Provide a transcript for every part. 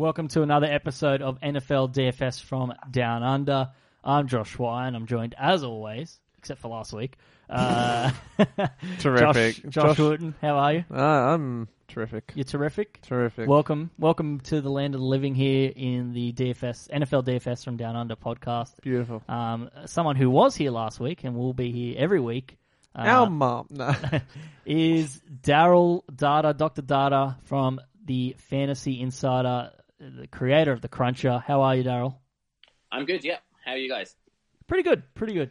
Welcome to another episode of NFL DFS from Down Under. I'm Josh Wyan. I'm joined, as always, except for last week, uh, Terrific. Josh, Josh, Josh- Wooten. How are you? Uh, I'm terrific. You're terrific. Terrific. Welcome, welcome to the land of the living here in the DFS NFL DFS from Down Under podcast. Beautiful. Um, someone who was here last week and will be here every week. Uh, Our mom. No. is Daryl Data, Dr. Data from the Fantasy Insider, the creator of the Cruncher. How are you, Daryl? I'm good, yeah. How are you guys? Pretty good, pretty good.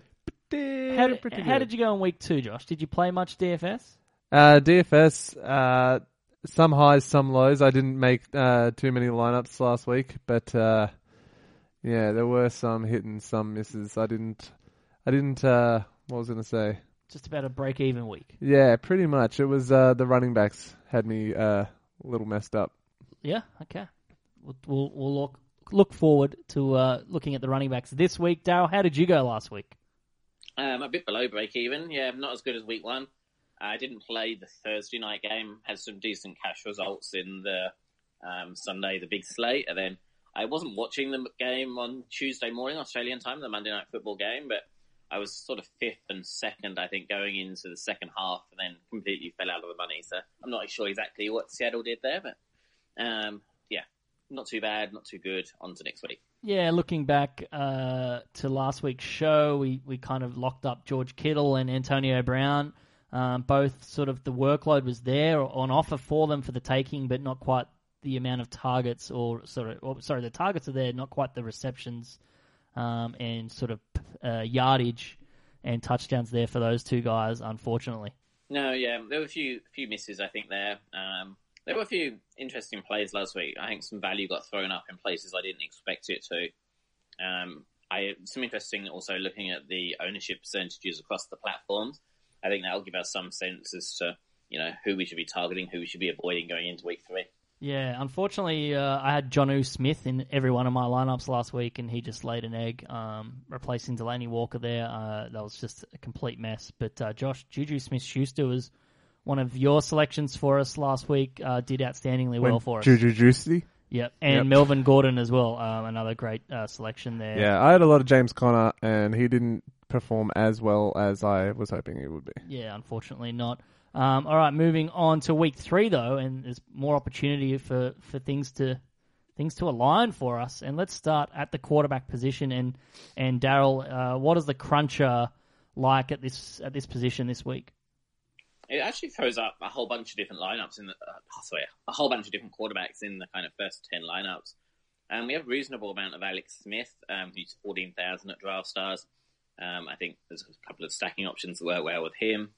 How, did, Pretty how good. did you go in week two, Josh? Did you play much DFS? Uh, DFS, uh, some highs, some lows. I didn't make uh, too many lineups last week, but uh, yeah, there were some hit and some misses. I didn't, I didn't. Uh, what was I gonna say? Just about a break even week. Yeah, pretty much. It was uh, the running backs had me uh, a little messed up. Yeah, okay. We'll, we'll, look look forward to uh, looking at the running backs this week. Daryl, how did you go last week? Um, a bit below break even. Yeah, not as good as week one. I didn't play the Thursday night game. Had some decent cash results in the um, Sunday, the big slate, and then I wasn't watching the game on Tuesday morning Australian time, the Monday night football game, but I was sort of fifth and second, I think, going into the second half, and then completely fell out of the money. So I'm not sure exactly what Seattle did there, but um, not too bad, not too good. On to next week. Yeah, looking back uh, to last week's show, we, we kind of locked up George Kittle and Antonio Brown. Um, both sort of the workload was there on offer for them for the taking, but not quite the amount of targets or sort of or, sorry, the targets are there, not quite the receptions um, and sort of uh, yardage and touchdowns there for those two guys. Unfortunately, No, yeah, there were a few few misses I think there. Um, there were a few interesting plays last week. I think some value got thrown up in places I didn't expect it to. Um, I some interesting also looking at the ownership percentages across the platforms. I think that'll give us some sense as to you know who we should be targeting, who we should be avoiding going into week three. yeah. Unfortunately, uh, I had Jonnu Smith in every one of my lineups last week, and he just laid an egg, um, replacing Delanie Walker there. Uh, that was just a complete mess. But uh, Josh Juju Smith Schuster was one of your selections for us last week. Uh, did outstandingly well for us. Juju Juicy. Yep, and Yep. Melvin Gordon as well. Um, another great uh, selection there. Yeah, I had a lot of James Conner, and he didn't perform as well as I was hoping he would be. Yeah, unfortunately not. Um, all right, moving on to week three though, and there's more opportunity for, for things to things to align for us. And let's start at the quarterback position. And and Daryl, uh, what is the cruncher like at this at this position this week? It actually throws up a whole bunch of different lineups in the uh, sorry, a whole bunch of different quarterbacks in the kind of first ten lineups. And we have a reasonable amount of Alex Smith, um, who's fourteen thousand at Draft Stars. Um, I think there's a couple of stacking options that work well with him.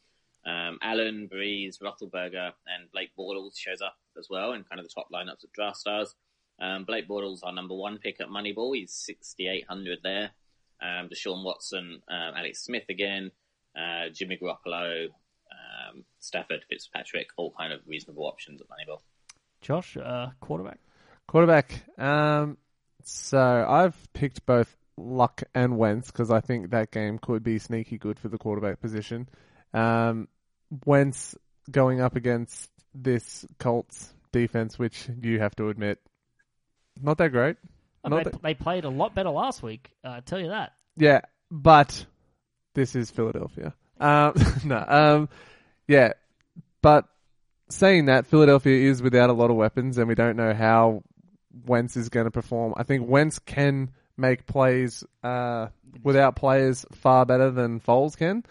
Um, Allen, Brees, Roethlisberger, and Blake Bortles shows up as well in kind of the top lineups at Draft Stars. Um, Blake Bortles, our number one pick at Moneyball, he's 6,800 there. Um, Deshaun Watson, um, Alex Smith again, uh, Jimmy Garoppolo, um, Stafford, Fitzpatrick, all kind of reasonable options at Moneyball. Josh, uh, quarterback. Quarterback. Um, so I've picked both Luck and Wentz because I think that game could be sneaky good for the quarterback position. Um, Wentz going up against this Colts defense, which you have to admit, not that great. Not they, that- they played a lot better last week. Uh, I tell you that. Yeah, but this is Philadelphia. Um, no, um, yeah, but saying that Philadelphia is without a lot of weapons, and we don't know how Wentz is going to perform. I think Wentz can make plays uh, without players far better than Foles can.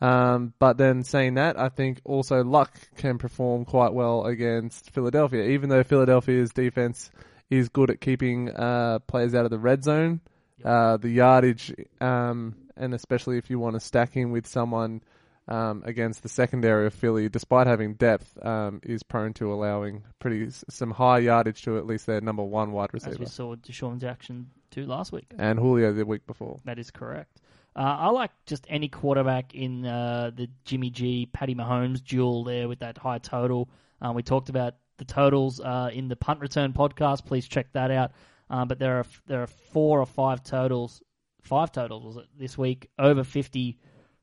Um, but then saying that, I think also Luck can perform quite well against Philadelphia, even though Philadelphia's defense is good at keeping uh, players out of the red zone. Uh, the yardage, um, and especially if you want to stack him with someone um, against the secondary of Philly, despite having depth, um, is prone to allowing pretty some high yardage to at least their number one wide receiver. As we saw DeSean Jackson do last week. and Julio the week before. That is correct. Uh, I like just any quarterback in uh, the Jimmy G, Patty Mahomes duel there with that high total. Um, we talked about the totals uh, in the punt return podcast. Please check that out. Um, but there are there are four or five totals, five totals was it this week over fifty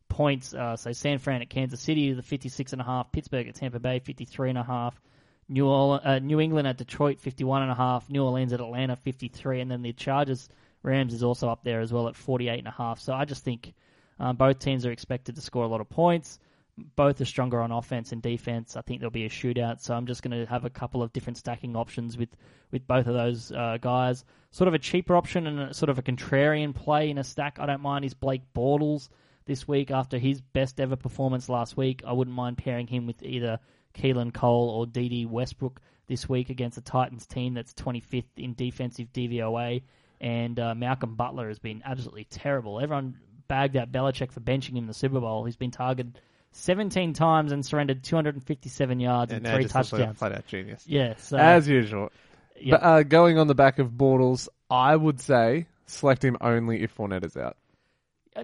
points. Uh, so San Fran at Kansas City, the fifty six and a half. Pittsburgh at Tampa Bay, fifty three and a half. New Orleans, uh, New England at Detroit, fifty-one and a half. New Orleans at Atlanta, fifty-three, and then the Chargers Rams is also up there as well at forty-eight and a half. So I just think um, both teams are expected to score a lot of points. Both are stronger on offense and defense. I think there'll be a shootout. So I'm just going to have a couple of different stacking options with with both of those uh, guys. Sort of a cheaper option and a, sort of a contrarian play in a stack. I don't mind is Blake Bortles this week after his best ever performance last week. I wouldn't mind pairing him with either Keelan Cole or Dede Westbrook this week against a Titans team that's 25th in defensive DVOA. And uh, Malcolm Butler has been absolutely terrible. Everyone bagged out Belichick for benching him in the Super Bowl. He's been targeted 17 times and surrendered 257 yards And and three just looks like a touchdowns. flat out genius. Yeah, so As usual. yeah. But uh, going on the back of Bortles, I would say select him only if Fournette is out.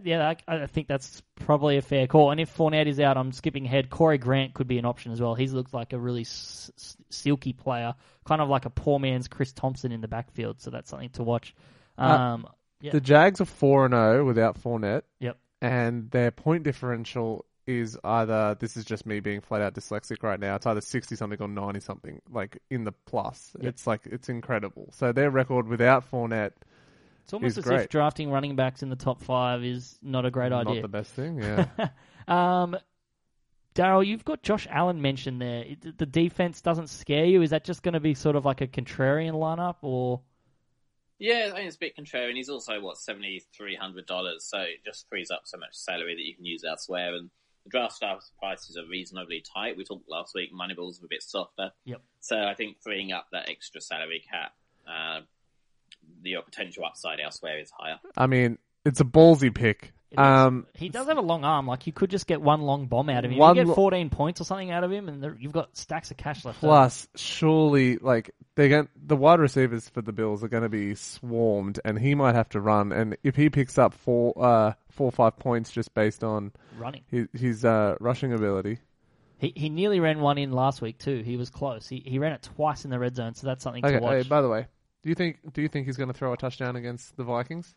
yeah, I, I think that's probably a fair call. And if Fournette is out, I'm skipping ahead. Corey Grant could be an option as well. He's looked like a really s- s- silky player, kind of like a poor man's Chris Thompson in the backfield. So that's something to watch. Um, yeah, The Jags are 4 and 0 without Fournette, yep. and their point differential is either this is just me being flat out dyslexic right now. It's either 60 something or 90 something, like in the plus. Yep. It's like it's incredible. So their record without Fournette It's almost He's as great. if drafting running backs in the top five is not a great not idea. Not the best thing. Yeah. um, Daryl, you've got Josh Allen mentioned there. The defense doesn't scare you. Is that just going to be sort of like a contrarian lineup, or Yeah, I mean, it's a bit contrarian. He's also what seventy three hundred dollars, so it just frees up so much salary that you can use elsewhere. And the Draft Stars prices are reasonably tight. We talked last week, Moneyball's a bit softer. Yep. So I think freeing up that extra salary cap, uh, the potential upside elsewhere is higher. I mean, it's a ballsy pick. Um, he does have a long arm? Like you could just get one long bomb out of him. One you get lo- 14 points or something out of him, and you've got stacks of cash left. Plus, surely, like they're going the wide receivers for the Bills are going to be swarmed, and he might have to run. And if he picks up four, uh, four or five points just based on running. his, his uh, rushing ability, He he nearly ran one in last week too. He was close. He he ran it twice in the red zone, so that's something okay. to watch. Hey, by the way, do you think do you think he's going to throw a touchdown against the Vikings?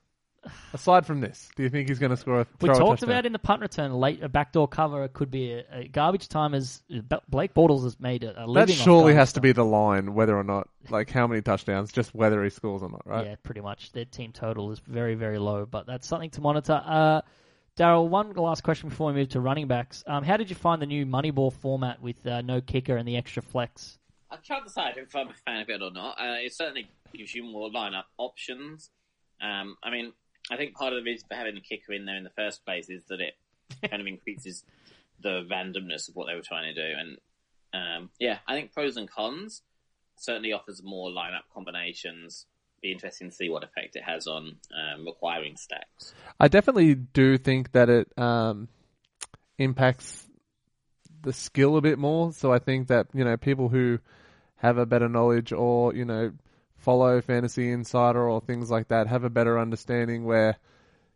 Aside from this, do you think he's going to score a we throw a talked touchdown? about in the punt return late a backdoor cover. It could be a, a garbage time. As Blake Bortles has made a, a That living. off surely garbage has to be the line, whether or not, like how many touchdowns, just whether he scores or not, right? Yeah, pretty much. Their team total is very, very low, but that's something to monitor. Uh, Daryl, one last question before we move to running backs. Um, how did you find the new Moneyball format with uh, no kicker and the extra flex? I can't decide if I'm a fan of it or not. Uh, it certainly gives you more lineup options. Um, I mean, I think part of the reason for having the kicker in there in the first place is that it kind of increases the randomness of what they were trying to do. And um, yeah, I think pros and cons certainly offers more lineup combinations. Be interesting to see what effect it has on um, requiring stacks. I definitely do think that it um, impacts the skill a bit more. So I think that you know people who have a better knowledge or you know follow Fantasy Insider or things like that have a better understanding where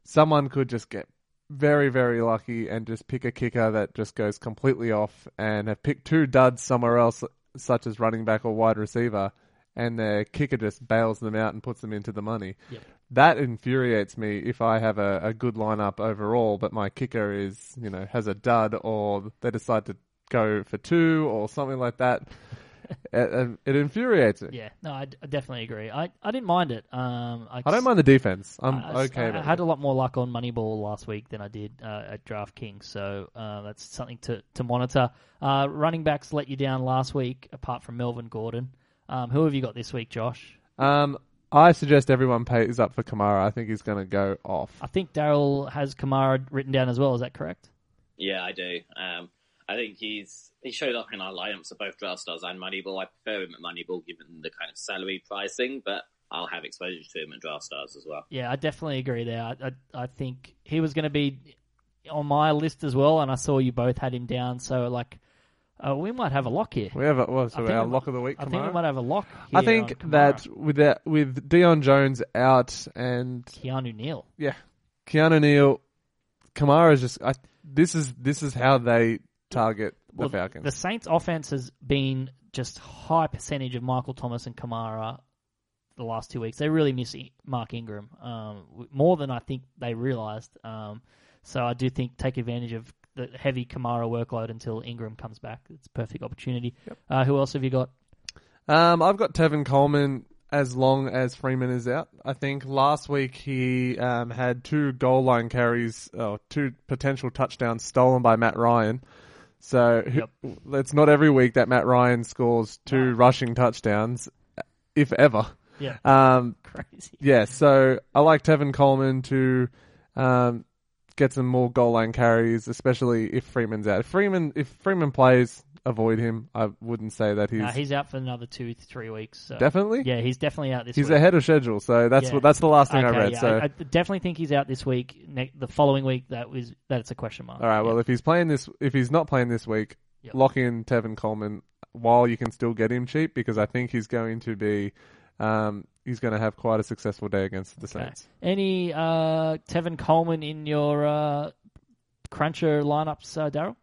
someone could just get very very lucky and just pick a kicker that just goes completely off and have picked two duds somewhere else such as running back or wide receiver and their kicker just bails them out and puts them into the money Yep. that infuriates me if I have a, a good lineup overall, but my kicker is, you know, has a dud or they decide to go for two or something like that. it, it- it infuriates me. Yeah, no, I, d- I definitely agree. I, I didn't mind it. Um, I, I don't mind the defense. I'm I, okay. I, about had it. a lot more luck on Moneyball last week than I did uh, at DraftKings, so uh, that's something to, to monitor. Uh, running backs let you down last week, apart from Melvin Gordon. Um, who have you got this week, Josh? Um, I suggest everyone pays up for Kamara. I think he's going to go off. I think Daryl has Kamara written down as well. Is that correct? Yeah, I do. Um, I think he's he showed up in our lineups for both Draft Stars and Moneyball. I prefer him at Moneyball given the kind of salary pricing, but I'll have exposure to him at Draft Stars as well. Yeah, I definitely agree there. I, I, I think he was going to be on my list as well, and I saw you both had him down. So, like, uh, we might have a lock here. We have a, what, so our we- lock of the week. I think we might have a lock. I think that with that with Deion Jones out and Keanu Neal. yeah, Keanu Neal, Kamara is just. I, this is this is how they target the Well, Falcons. The Saints' offense has been just high percentage of Michael Thomas and Kamara the last two weeks. They really miss Mark Ingram um, more than I think they realized. Um, so I do think take advantage of the heavy Kamara workload until Ingram comes back. It's a perfect opportunity. Uh, who else have you got? Um, I've got Tevin Coleman as long as Freeman is out. I think last week he um, had two goal line carries, oh, two potential touchdowns stolen by Matt Ryan. So Yep. it's not every week that Matt Ryan scores two rushing touchdowns, if ever. Yeah, Um, crazy. yeah, so I like Tevin Coleman to um, get some more goal line carries, especially if Freeman's out. If Freeman if Freeman plays, avoid him. I wouldn't say that he's, Nah, he's out for another two, three weeks. So. definitely. Yeah, he's definitely out this week. He's week. ahead of schedule, so that's Yeah. what that's the last thing I Okay, read. yeah, so I, I definitely think he's out this week. Ne- the following week, that was that it's a question mark. all right, well if he's playing this, if he's not playing this week, Yep. lock in Tevin Coleman while you can still get him cheap because I think he's going to be, um, he's going to have quite a successful day against the Okay. Saints. any uh, Tevin Coleman in your uh, cruncher lineups, uh, Daryl?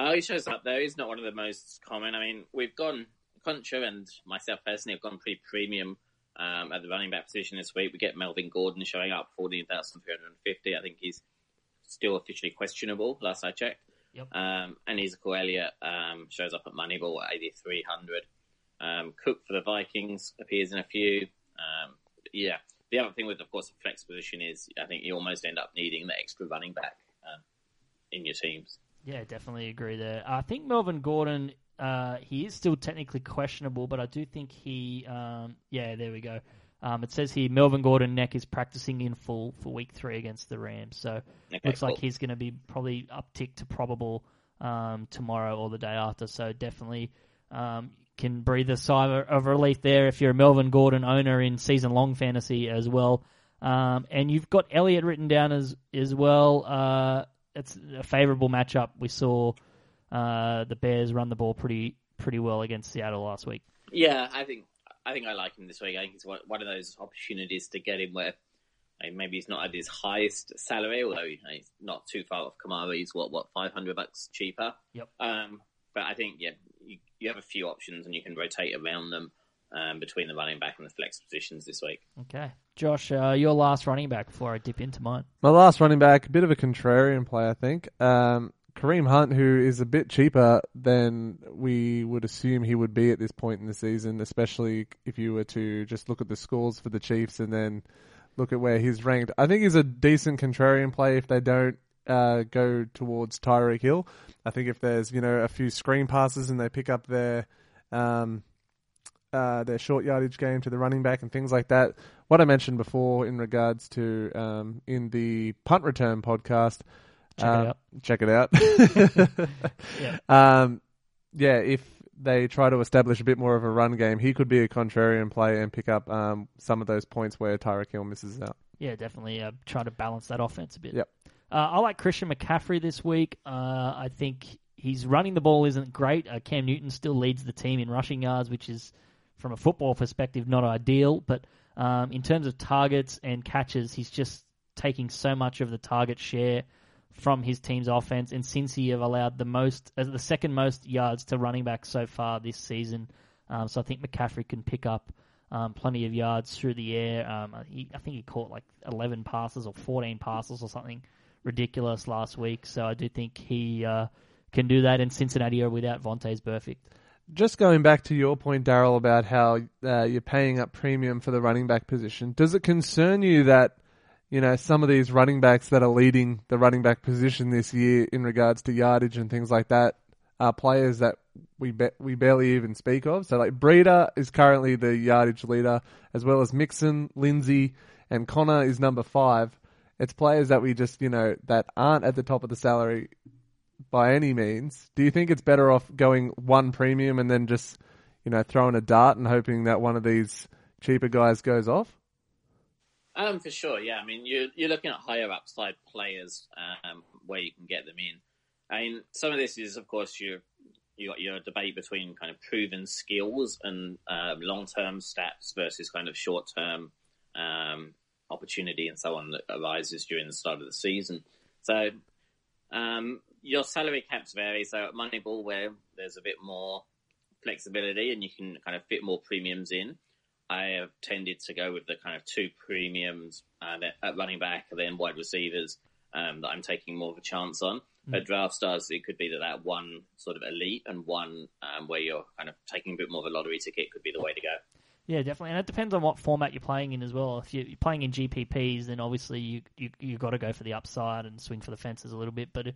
Oh, he shows up there. He's not one of the most common. I mean, we've gone, Cruncher and myself personally have gone pretty premium um, at the running back position this week. We get Melvin Gordon showing up, 14,350. I think he's still officially questionable, last I checked. Yep. Um, and Ezekiel Elliott um, shows up at Moneyball at 8,300. Um, Cook for the Vikings appears in a few. Um, yeah. The other thing with, of course, the flex position is I think you almost end up needing the extra running back um, in your teams. Yeah, definitely agree there. I think Melvin Gordon, uh, he is still technically questionable, but I do think he, um, yeah, there we go. Um, it says here Melvin Gordon neck is practicing in full for week three against the Rams, so Okay, looks like he's going to be probably uptick to probable um, tomorrow or the day after. So definitely um, can breathe a sigh of- of relief there if you're a Melvin Gordon owner in season long fantasy as well. Um, and you've got Elliott written down as as well. Uh, it's a favourable matchup. We saw uh, the Bears run the ball pretty pretty well against Seattle last week. Yeah, I think I think I like him this week. I think it's one of those opportunities to get him where uh, maybe he's not at his highest salary, although you know, he's not too far off Kamara. He's what what five hundred bucks cheaper. Yep. Um, but I think yeah, you, you have a few options and you can rotate around them um, between the running back and the flex positions this week. Okay, Josh, uh, your last running back before I dip into mine. My last running back, a bit of a contrarian play, I think. Um, Kareem Hunt, who is a bit cheaper than we would assume he would be at this point in the season, especially if you were to just look at the scores for the Chiefs and then look at where he's ranked. I think he's a decent contrarian play if they don't uh, go towards Tyreek Hill. I think if there's you know a few screen passes and they pick up their um, uh, their short yardage game to the running back and things like that. What I mentioned before in regards to um, in the punt return podcast. Check it uh, out. Check it out. Yeah. Um, yeah, if they try to establish a bit more of a run game, he could be a contrarian play and pick up um, some of those points where Tyreek Hill misses out. Yeah, definitely uh, trying to balance that offense a bit. Yep. Uh, I like Christian McCaffrey this week. Uh, I think he's running the ball isn't great. Uh, Cam Newton still leads the team in rushing yards, which is, from a football perspective, not ideal. But um, in terms of targets and catches, he's just taking so much of the target share from his team's offense. And Cincy have allowed the most, uh, the second most yards to running back so far this season. Um, so I think McCaffrey can pick up um, plenty of yards through the air. Um, he, I think he caught like 11 passes or 14 passes or something ridiculous last week. So I do think he uh, can do that. And Cincinnati are without Vontaze Burfict. Just going back to your point, Daryl, about how uh, you're paying up premium for the running back position, does it concern you that you know some of these running backs that are leading the running back position this year in regards to yardage and things like that are players that we be- we barely even speak of? So like Breida is currently the yardage leader, as well as Mixon, Lindsay, and Conner is number five. It's players that we just you know that aren't at the top of the salary by any means. Do you think it's better off going one premium and then just, you know, throwing a dart and hoping that one of these cheaper guys goes off? Um, for sure, yeah. I mean, you're you're looking at higher upside players um, where you can get them in. I mean, some of this is, of course, your you got your debate between kind of proven skills and um, long term stats versus kind of short term um, opportunity and so on that arises during the start of the season. So um, your salary caps vary. So at Moneyball, where there's a bit more flexibility and you can kind of fit more premiums in. I have tended to go with the kind of two premiums uh, at running back and then wide receivers um, that I'm taking more of a chance on. At draft stars, it could be that that one sort of elite and one um, where you're kind of taking a bit more of a lottery ticket could be the way to go. Yeah, definitely, and it depends on what format you're playing in as well. If you're playing in GPPs, then obviously you you you got to go for the upside and swing for the fences a little bit. But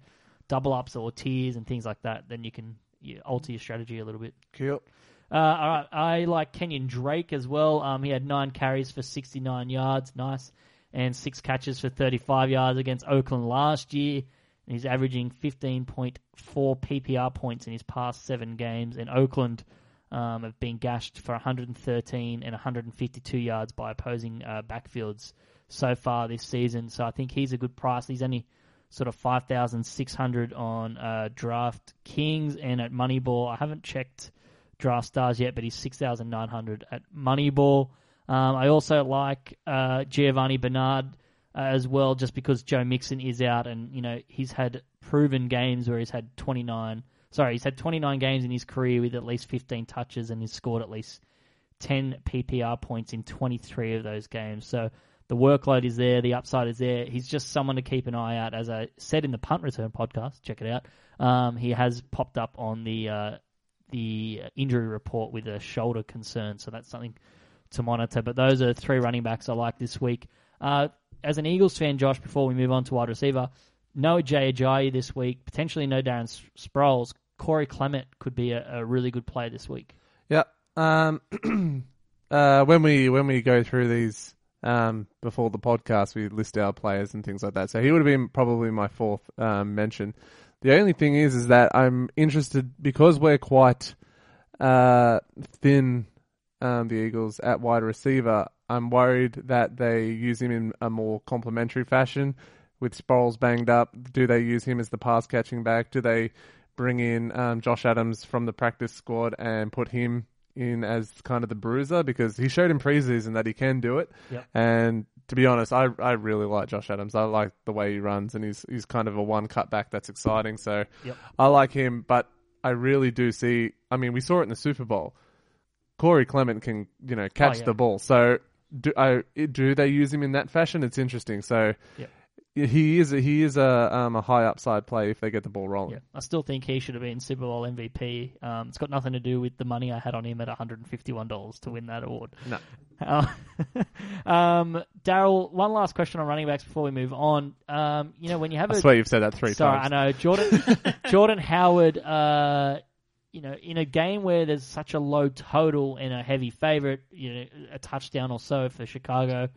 double ups or tiers and things like that, then you can you alter your strategy a little bit. Cool. Uh, all right, I like Kenyon Drake as well. Um, he had nine carries for 69 yards, nice, and six catches for 35 yards against Oakland last year. And he's averaging 15.4 PPR points in his past seven games. And Oakland um, have been gashed for 113 and 152 yards by opposing uh, backfields so far this season. So I think he's a good price. He's only sort of 5,600 on uh, Draft Kings and at Moneyball. I haven't checked Draft Stars yet, but he's 6,900 at Moneyball. Um, I also like uh, Giovani Bernard uh, as well, just because Joe Mixon is out, and you know he's had proven games where he's had 29. Sorry, he's had 29 games in his career with at least 15 touches, and he's scored at least 10 PPR points in 23 of those games. So the workload is there, the upside is there. He's just someone to keep an eye out. As I said in the punt return podcast, check it out. Um, he has popped up on the uh, the injury report with a shoulder concern, so that's something to monitor. But those are three running backs I like this week. Uh, as an Eagles fan, Josh, before we move on to wide receiver, no Jay Ajayi this week, potentially no Darren Sproles. Corey Clement could be a, a really good player this week. Yeah. Um, uh, when we when we go through these um, before the podcast, we list our players and things like that. So he would have been probably my fourth um, mention. The only thing is, is that I'm interested because we're quite uh, thin, um, the Eagles at wide receiver. I'm worried that they use him in a more complementary fashion. With Sproles banged up, do they use him as the pass catching back? Do they bring in um, Josh Adams from the practice squad and put him in as kind of the bruiser because he showed in preseason that he can do it. Yep. And to be honest, I I really like Josh Adams. I like the way he runs, and he's he's kind of a one cutback that's exciting. So Yep. I like him, but I really do see. I mean, we saw it in the Super Bowl. Corey Clement can you know catch oh, yeah. the ball. So do I, do they use him in that fashion? It's interesting. So. Yep. He is a, he is a um, a high upside play if they get the ball rolling. Yeah, I still think he should have been Super Bowl MVP. Um, it's got nothing to do with the money I had on him at $151 to win that award. No. Uh, um, Daryl, one last question on running backs before we move on. Um, you know, when you have I a swear you've said that three sorry, times. I know Jordan Jordan Howard. Uh, you know, in a game where there's such a low total and a heavy favorite, you know, a touchdown or so for Chicago.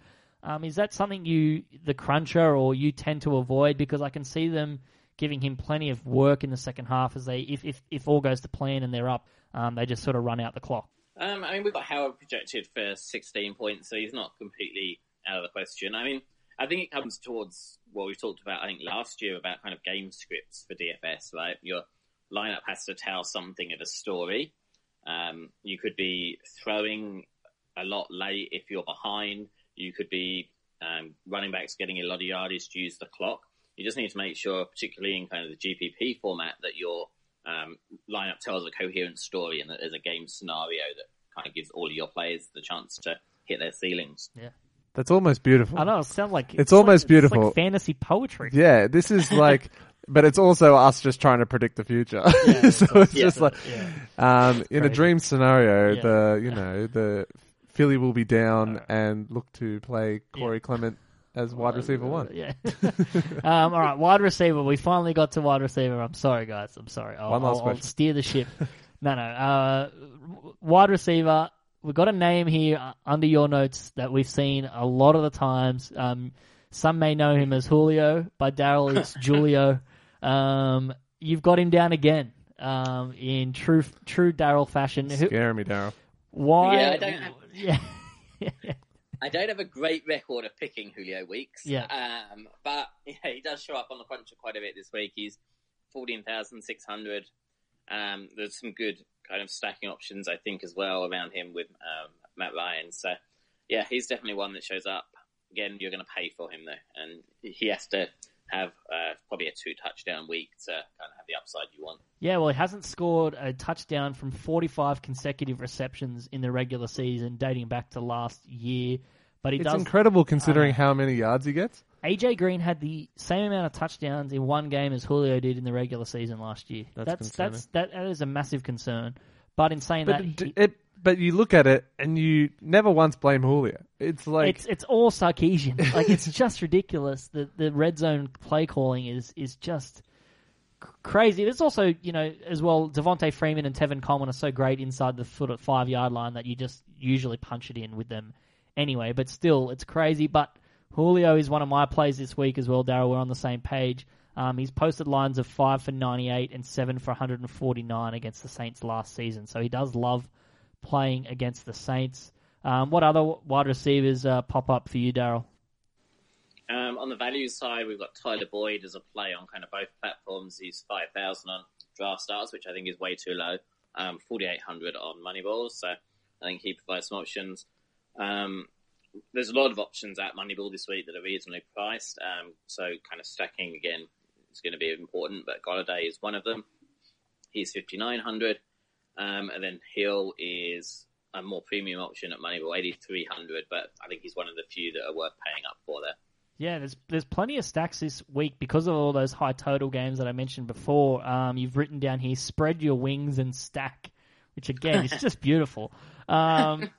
Um, is that something you, the cruncher, or you tend to avoid? Because I can see them giving him plenty of work in the second half as they, if if, if all goes to plan and they're up, um, they just sort of run out the clock. Um, I mean, we've got Howard projected for 16 points, so he's not completely out of the question. I mean, I think it comes towards what we talked about, I think, last year about kind of game scripts for DFS, right? Your lineup has to tell something of a story. Um, you could be throwing a lot late if you're behind. You could be um, running backs getting a lot of yardage to use the clock. You just need to make sure, particularly in kind of the GPP format, that your um, lineup tells a coherent story and that there's a game scenario that kind of gives all of your players the chance to hit their ceilings. Yeah. That's almost beautiful. I know it sounds like It's like- almost It's beautiful. like fantasy poetry. Yeah, this is like, but it's also us just trying to predict the future. Yeah, so it's it's just like, yeah. um, in a dream scenario, Yeah. the you know the Philly will be down Alright. and look to play Corey Clement as wide receiver one. Yeah. um, all right, wide receiver. We finally got to wide receiver. I'm sorry, guys. I'm sorry. I'll, One last I'll, I'll question. steer the ship. no, no. Uh, wide receiver. We've got a name here uh, under your notes that we've seen a lot of the times. Um, some may know him as Julio. By Daryl, it's Julio. Um, you've got him down again um, in true true Daryl fashion. Who, Scaring me, Daryl. Why? Yeah, I don't have- Yeah. I don't have a great record of picking Julio Weeks. Yeah. Um, but yeah, he does show up on the cruncher quite a bit this week. He's 14,600. Um, there's some good kind of stacking options, I think, as well around him with um, Matt Ryan. So, yeah, he's definitely one that shows up. Again, you're going to pay for him, though. And he has to have uh, probably a two touchdown week to kind of have the upside you want. Yeah, well, he hasn't scored a touchdown from 45 consecutive receptions in the regular season, dating back to last year. But he It's does, incredible considering I how many yards he gets. AJ Green had the same amount of touchdowns in one game as Julio did in the regular season last year. That's that's that's that, that is a massive concern. But in saying But that, d- he- it, but you look at it and you never once blame Julio. It's like it's it's all Sarkisian. like it's just ridiculous. The the red zone play calling is is just crazy. It's also you know as well. Devonta Freeman and Tevin Coleman are so great inside the foot at five yard line that you just usually punch it in with them anyway. But still, it's crazy. But Julio is one of my plays this week as well. Daryl, we're on the same page. Um, he's posted lines of five for 98 and seven for 149 against the Saints last season. So he does love playing against the Saints. Um, what other wide receivers uh, pop up for you, Daryl? Um, on the value side, we've got Tyler Boyd as a play on kind of both platforms. He's 5,000 on draft stars, which I think is way too low. Um, 4,800 on Moneyball, so I think he provides some options. Um, there's a lot of options at Moneyball this week that are reasonably priced, um, so kind of stacking again is going to be important, but Golladay is one of them. He's 5,900, um, and then Hill is a more premium option at Moneyball, 8,300, but I think he's one of the few that are worth paying up for there. Yeah, there's there's plenty of stacks this week because of all those high total games that I mentioned before. Um, you've written down here, spread your wings and stack, which again is just beautiful. Um,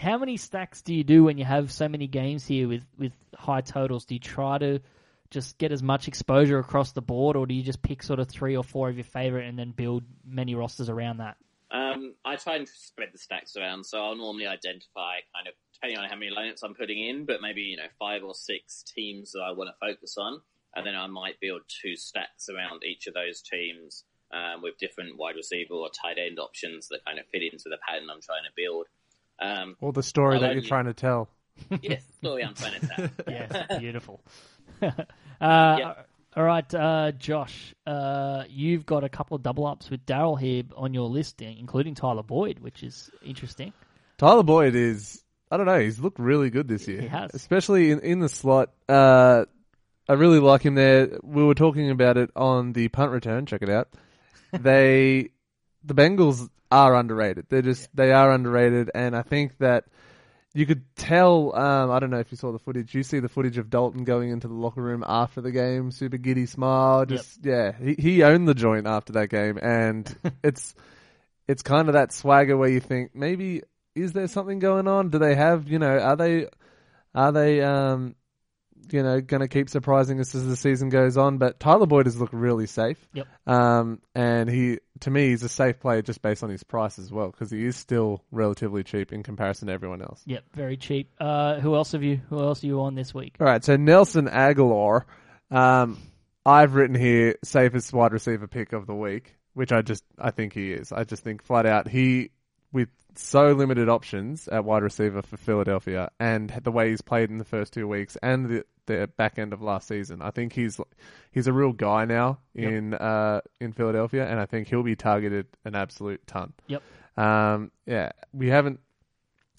how many stacks do you do when you have so many games here with with high totals? Do you try to just get as much exposure across the board, or do you just pick sort of three or four of your favorite and then build many rosters around that? Um, I try and spread the stacks around, so I'll normally identify kind of depending on how many lineups I'm putting in, but maybe you know five or six teams that I want to focus on, and then I might build two stacks around each of those teams um, with different wide receiver or tight end options that kind of fit into the pattern I'm trying to build. Um, all the story I that like you're you. trying to tell. yes, story I'm trying to tell. Yes, beautiful. uh, Yeah. All right, uh, Josh, uh, you've got a couple of double ups with Daryl here on your list, including Tyler Boyd, which is interesting. Tyler Boyd is, I don't know, he's looked really good this year. He has. Especially in, in the slot. Uh, I really like him there. We were talking about it on the punt return. Check it out. They, the Bengals are underrated. They're just, they are underrated. And I think that you could tell, um, I don't know if you saw the footage. You see the footage of Dalton going into the locker room after the game, super giddy smile. Just, yeah, he, he owned the joint after that game. And it's, it's kind of that swagger where you think maybe is there something going on? Do they have you know are they are they um you know going to keep surprising us as the season goes on? But Tyler Boyd has looked really safe. Yep. Um, and he to me he's a safe player just based on his price as well because he is still relatively cheap in comparison to everyone else. Yep, very cheap. Uh, who else have you? Who else are you on this week? All right, so Nelson Agholor, um, I've written here safest wide receiver pick of the week, which I just I think he is. I just think flat out he with so limited options at wide receiver for Philadelphia and the way he's played in the first two weeks and the the back end of last season. I think he's he's a real guy now Yep. in uh in Philadelphia and I think he'll be targeted an absolute ton. Yep. Um yeah, we haven't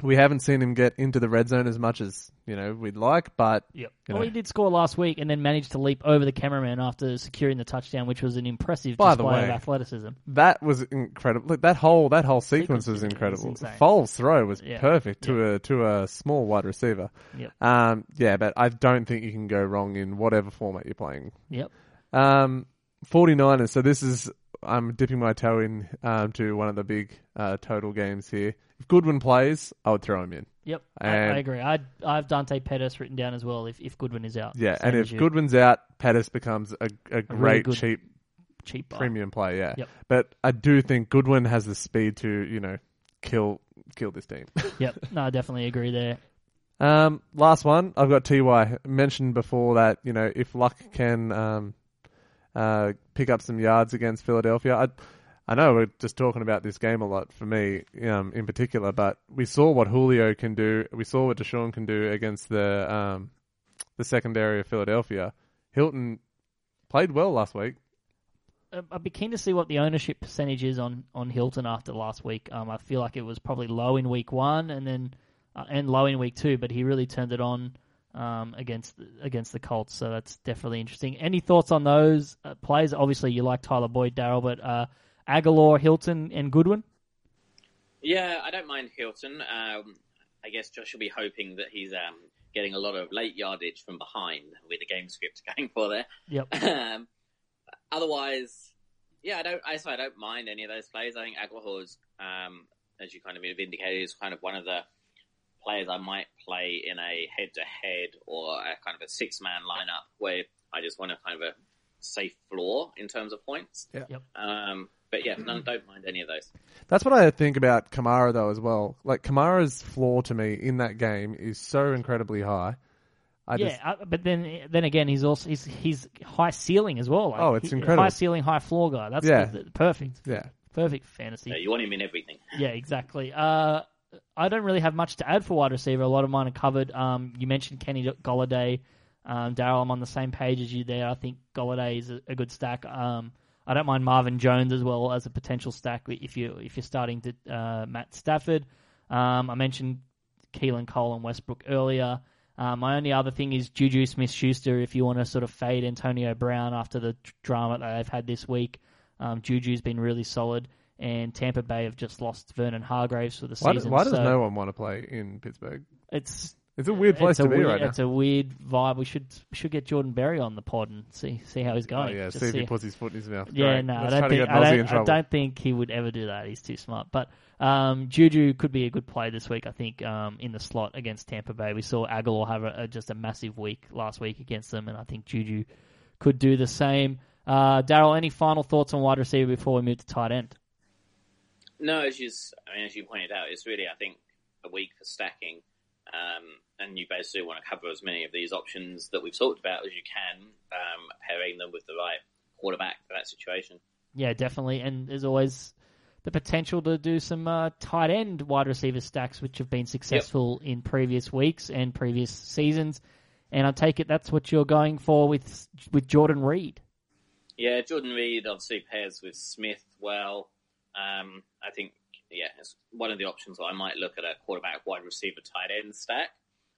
we haven't seen him get into the red zone as much as, you know, we'd like, but Yep. You Well, know. he did score last week and then managed to leap over the cameraman after securing the touchdown, which was an impressive By the display of athleticism. That was incredible. Look, that whole that whole Sequence sequence was was incredible. insane. Foles' throw was Yeah. perfect to a to a small wide receiver. Yep. Um, yeah, but I don't think you can go wrong in whatever format you're playing. Yep. Um, 49ers. So this is I'm dipping my toe in um, to one of the big uh, total games here. If Goodwin plays, I would throw him in. Yep. I, I agree. I I have Dante Pettis written down as well if, if Goodwin is out. Yeah, and if you. Goodwin's out, Pettis becomes a, a great good cheap cheap buy. premium play. Yeah, Yep. but I do think Goodwin has the speed to you know kill kill this team. Yep. No, I definitely agree there. Um, last one, I've got Ty mentioned before that you know if Luck can um, uh, pick up some yards against Philadelphia. I, I know we're just talking about this game a lot for me um, in particular, but we saw what Julio can do. We saw what DeSean can do against the um, the secondary of Philadelphia. Hilton played well last week. Uh, I'd be keen to see what the ownership percentage is on, on Hilton after last week. Um, I feel like it was probably low in week one and then uh, and low in week two, but he really turned it on um, against against the Colts. So that's definitely interesting. Any thoughts on those uh, players? Obviously, you like Tyler Boyd, Darrell, but uh, Agholor, Hilton, and Goodwin. Yeah, I don't mind Hilton. Um, I guess Josh will be hoping that he's um, getting a lot of late yardage from behind with the game script going for there. Yep. Um, otherwise, yeah, I don't. I, so I don't mind any of those plays. I think Agholor's, um, as you kind of have indicated, is kind of one of the players I might play in a head-to-head or a kind of a six-man lineup where I just want a kind of a safe floor in terms of points. Yeah. Yep. Um, but yeah, none, don't mind any of those. That's what I think about Kamara though as well. Like Kamara's floor to me in that game is so incredibly high. I yeah, just, uh, but then then again, he's also he's he's high ceiling as well. Like, Oh, it's he- incredible. High ceiling, high floor guy. That's Yeah. the- the- perfect. yeah. Perfect fantasy. Yeah, you want him in everything. Yeah, exactly. Uh, I don't really have much to add for wide receiver. A lot of mine are covered. Um, you mentioned Kenny Golladay. Um, Daryl, I'm on the same page as you there. I think Golladay is a, a good stack. Um, I don't mind Marvin Jones as well as a potential stack if you if you're starting to uh, Matt Stafford. Um, I mentioned Keelan Cole and Westbrook earlier. Um, my only other thing is Juju Smith Schuster. If you want to sort of fade Antonio Brown after the drama that they've had this week, um, Juju's been really solid. And Tampa Bay have just lost Vernon Hargreaves for the Why, season. why does so no one want to play in Pittsburgh? It's It's a weird place it's to a be weird, right now. It's a weird vibe. We should should get Jordan Berry on the pod and see see how he's Oh going. yeah, Just see if he puts his foot in his mouth. yeah, Great. no, I Let's don't think I don't, I don't think he would ever do that. He's too smart. But um, Juju could be a good play this week. I think um, in the slot against Tampa Bay, we saw Agholor have a, a, just a massive week last week against them, and I think Juju could do the same. Uh, Daryl, any final thoughts on wide receiver before we move to tight end? No, as you, s- I mean, as you pointed out, it's really, I think, a week for stacking. Um, and you basically want to cover as many of these options that we've talked about as you can, um, pairing them with the right quarterback for that situation. Yeah, definitely. And there's always the potential to do some uh, tight end wide receiver stacks, which have been successful in previous weeks and previous seasons. And I take it that's what you're going for with with Jordan Reed. Yeah, Jordan Reed obviously pairs with Smith well. Um, I think, yeah, it's one of the options that I might look at a quarterback wide receiver tight end stack,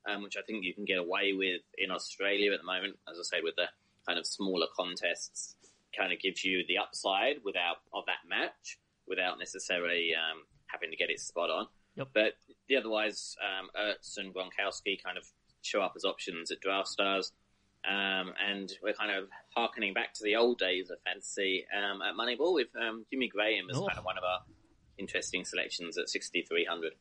um, which I think you can get away with in Australia at the moment. As I said, with the kind of smaller contests, kind of gives you the upside without of that match without necessarily um, having to get it spot on. Yep. But the otherwise, um, Ertz and Gronkowski kind of show up as options at Draft Stars. Um, and we're kind of harkening back to the old days of fantasy um, at Moneyball with um, Jimmy Graham as Oh. kind of one of our interesting selections at 6,300.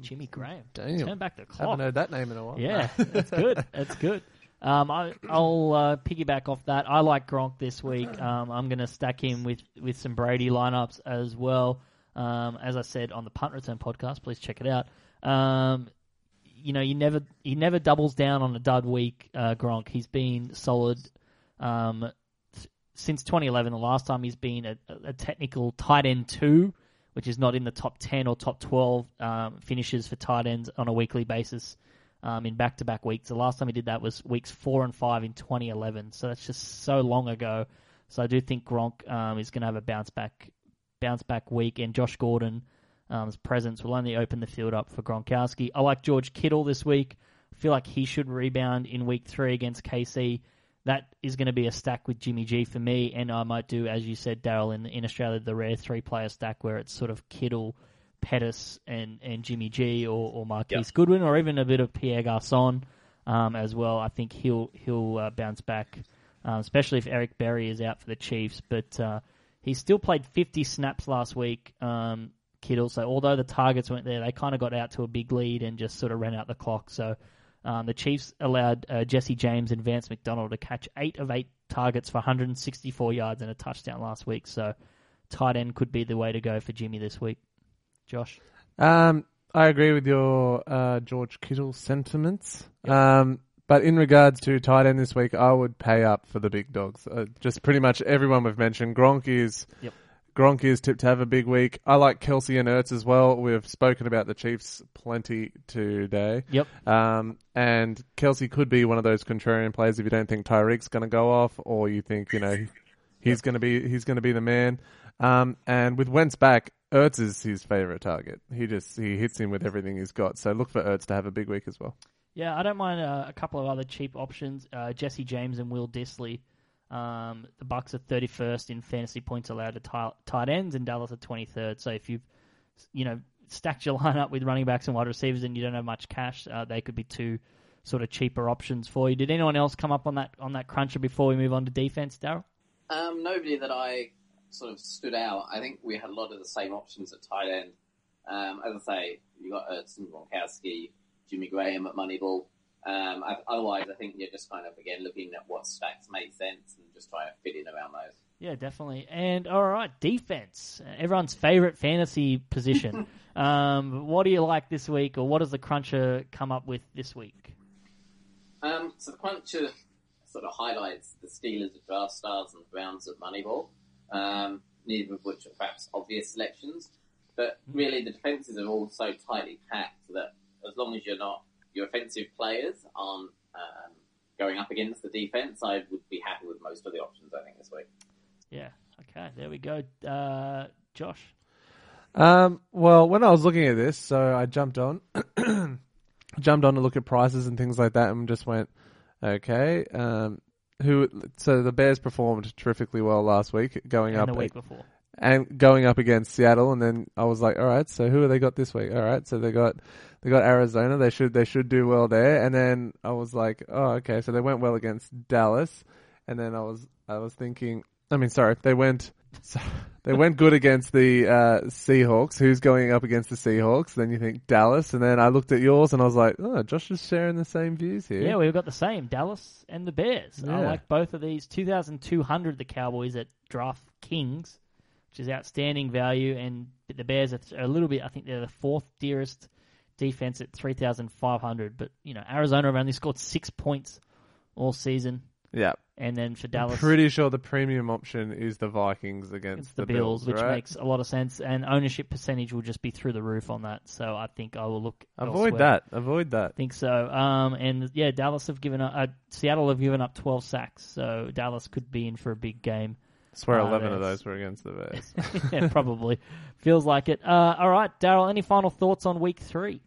Jimmy Graham. Damn. Turn back the Haven't clock. heard that name in a while. Yeah, that's good. That's good. Um, I, I'll uh, piggyback off that. I like Gronk this week. Um, I'm going to stack him with, with some Brady lineups as well. Um, as I said on the Punt Return podcast, please check it out. Um, you know, you never he never doubles down on a dud week. Uh, Gronk, he's been solid um, s- since 2011. The last time he's been a, a technical tight end two, which is not in the top 10 or top 12 um, finishes for tight ends on a weekly basis um, in back-to-back weeks. The last time he did that was weeks four and five in 2011. So that's just so long ago. So I do think Gronk um, is going to have a bounce back, bounce back week, and Josh Gordon's Um, presence will only open the field up for Gronkowski. I like George Kittle this week. I feel like he should rebound in week three against KC. That is going to be a stack with Jimmy G for me, and I might do, as you said, Daryl, in, in Australia, the rare three-player stack where it's sort of Kittle, Pettis, and, and Jimmy G, or, or Marquise Yeah. Goodwin, or even a bit of Pierre Garcon um, as well. I think he'll he'll uh, bounce back, um, especially if Eric Berry is out for the Chiefs. But uh, he still played 50 snaps last week, um, Kittle. So although the targets weren't there, they kind of got out to a big lead and just sort of ran out the clock. So um, the Chiefs allowed uh, Jesse James and Vance McDonald to catch eight of eight targets for 164 yards and a touchdown last week. So tight end could be the way to go for Jimmy this week. Josh. Um, I agree with your uh, George Kittle sentiments. Um, but in regards to tight end this week, I would pay up for the big dogs. Uh, just pretty much everyone we've mentioned. Gronk is Yep. Gronk is tipped to have a big week. I like Kelce and Ertz as well. We've spoken about the Chiefs plenty today. Yep. Um, and Kelce could be one of those contrarian players if you don't think Tyreek's going to go off, or you think you know he's going to be he's going to be the man. Um, and with Wentz back, Ertz is his favorite target. He just he hits him with everything he's got. So look for Ertz to have a big week as well. Yeah, I don't mind uh, a couple of other cheap options. Uh, Jesse James and Will Dissly. Um, the Bucs are 31st in fantasy points allowed to ti- tight ends, and Dallas are 23rd. So if you've, you know, stacked your lineup with running backs and wide receivers, and you don't have much cash, uh, they could be two sort of cheaper options for you. Did anyone else come up on that on that cruncher before we move on to defense, Daryl? Um, nobody that I sort of stood out. I think we had a lot of the same options at tight end. Um, as I say, you got Ertz Gronkowski, Jimmy Graham at Moneyball. Um, otherwise, I think you're just kind of again looking at what stacks make sense and just trying to fit in around those. Yeah, definitely. And all right, defense, everyone's favorite fantasy position. um, what do you like this week, or what does the cruncher come up with this week? Um, so the cruncher sort of highlights the Steelers at Draft Stars and the Browns at Moneyball, um, neither of which are perhaps obvious selections. But really, the defenses are all so tightly packed that as long as you're not your offensive players aren't um, going up against the defense, I would be happy with most of the options. I think this week. Yeah. Okay. There we go. Uh, Josh. Um, well, when I was looking at this, so I jumped on, jumped on to look at prices and things like that, and just went, okay. Um, who? So the Bears performed terrifically well last week, going and up the week before and going up against Seattle, and then I was like, all right, so who have they got this week? All right, so they got they got Arizona. They should they should do well there. And then I was like, oh, okay, so they went well against Dallas, and then I was I was thinking, I mean, sorry, they went. they went good against the uh, Seahawks. Who's going up against the Seahawks? Then you think Dallas, and then I looked at yours and I was like, "Oh, Josh is sharing the same views here." Yeah, we've got the same Dallas and the Bears. Yeah. I like both of these. Two thousand two hundred, the Cowboys at Draft Kings which is outstanding value. And the Bears are a little bit, I think they're the fourth dearest defense at 3,500. But, you know, Arizona have only scored six points all season. Yeah. And then for Dallas. I'm pretty sure the premium option is the Vikings against the, the, Bills, Bills which right? makes a lot of sense. And ownership percentage will just be through the roof on that. So I think I will look. Avoid elsewhere. that. Avoid that. I think so. Um, and yeah, Dallas have given up. Uh, Seattle have given up 12 sacks. So Dallas could be in for a big game. I swear uh, 11 of those were against the Bears. yeah, probably. Feels like it. Uh, all right, Daryl, any final thoughts on week three?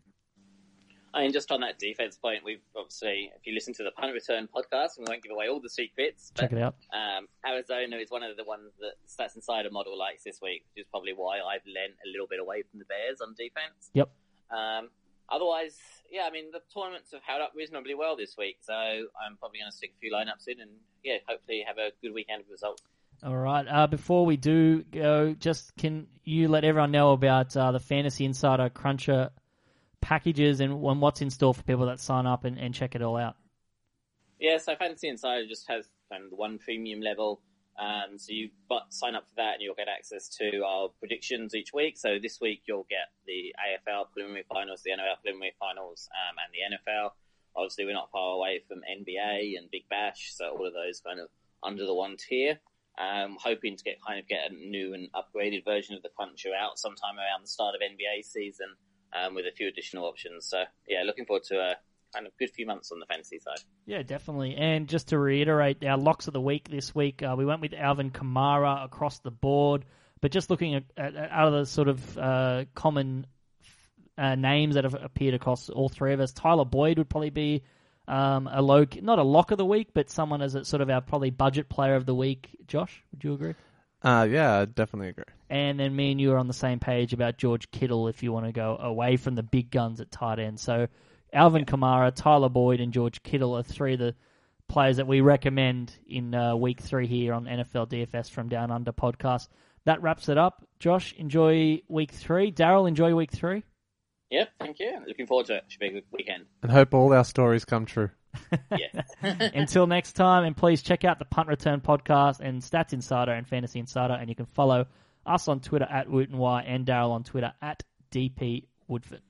I mean, just on that defense point, we've obviously, if you listen to the punt return podcast, we won't give away all the secrets. Check it out. Um, Arizona is one of the ones that Stats Insider model likes this week, which is probably why I've lent a little bit away from the Bears on defense. Yep. Um, otherwise, yeah, I mean, the tournaments have held up reasonably well this week, so I'm probably going to stick a few lineups in and, yeah, hopefully have a good weekend of results. All right. Uh, before we do go, just can you let everyone know about uh, the Fantasy Insider Cruncher packages and, and, what's in store for people that sign up and, and check it all out? Yeah, so Fantasy Insider just has kind of one premium level. Um, so you but sign up for that and you'll get access to our predictions each week. So this week you'll get the AFL preliminary finals, the NRL preliminary finals, um, and the NFL. Obviously, we're not far away from NBA and Big Bash, so all of those kind of under the one tier. Um, hoping to get kind of get a new and upgraded version of the Cruncher out sometime around the start of NBA season um, with a few additional options. So yeah, looking forward to a kind of good few months on the fantasy side. Yeah, definitely. And just to reiterate, our locks of the week this week, uh, we went with Alvin Kamara across the board. But just looking at, at, at out of the sort of uh, common uh, names that have appeared across all three of us, Tyler Boyd would probably be um, a low, not a lock of the week, but someone as a sort of our probably budget player of the week. Josh, would you agree? Uh, yeah, I definitely agree. And then me and you are on the same page about George Kittle if you want to go away from the big guns at tight end. So Alvin Kamara, Tyler Boyd, and George Kittle are three of the players that we recommend in uh, week three here on NFL DFS from Down Under podcast. That wraps it up. Josh, enjoy week three. Daryl, enjoy week three. Yep, thank you. Looking forward to it. Should be a good weekend. And hope all our stories come true. yeah. Until next time, and please check out the Punt Return podcast and Stats Insider and Fantasy Insider, and you can follow us on Twitter at Woot and Y and Daryl on Twitter at DP Woodford.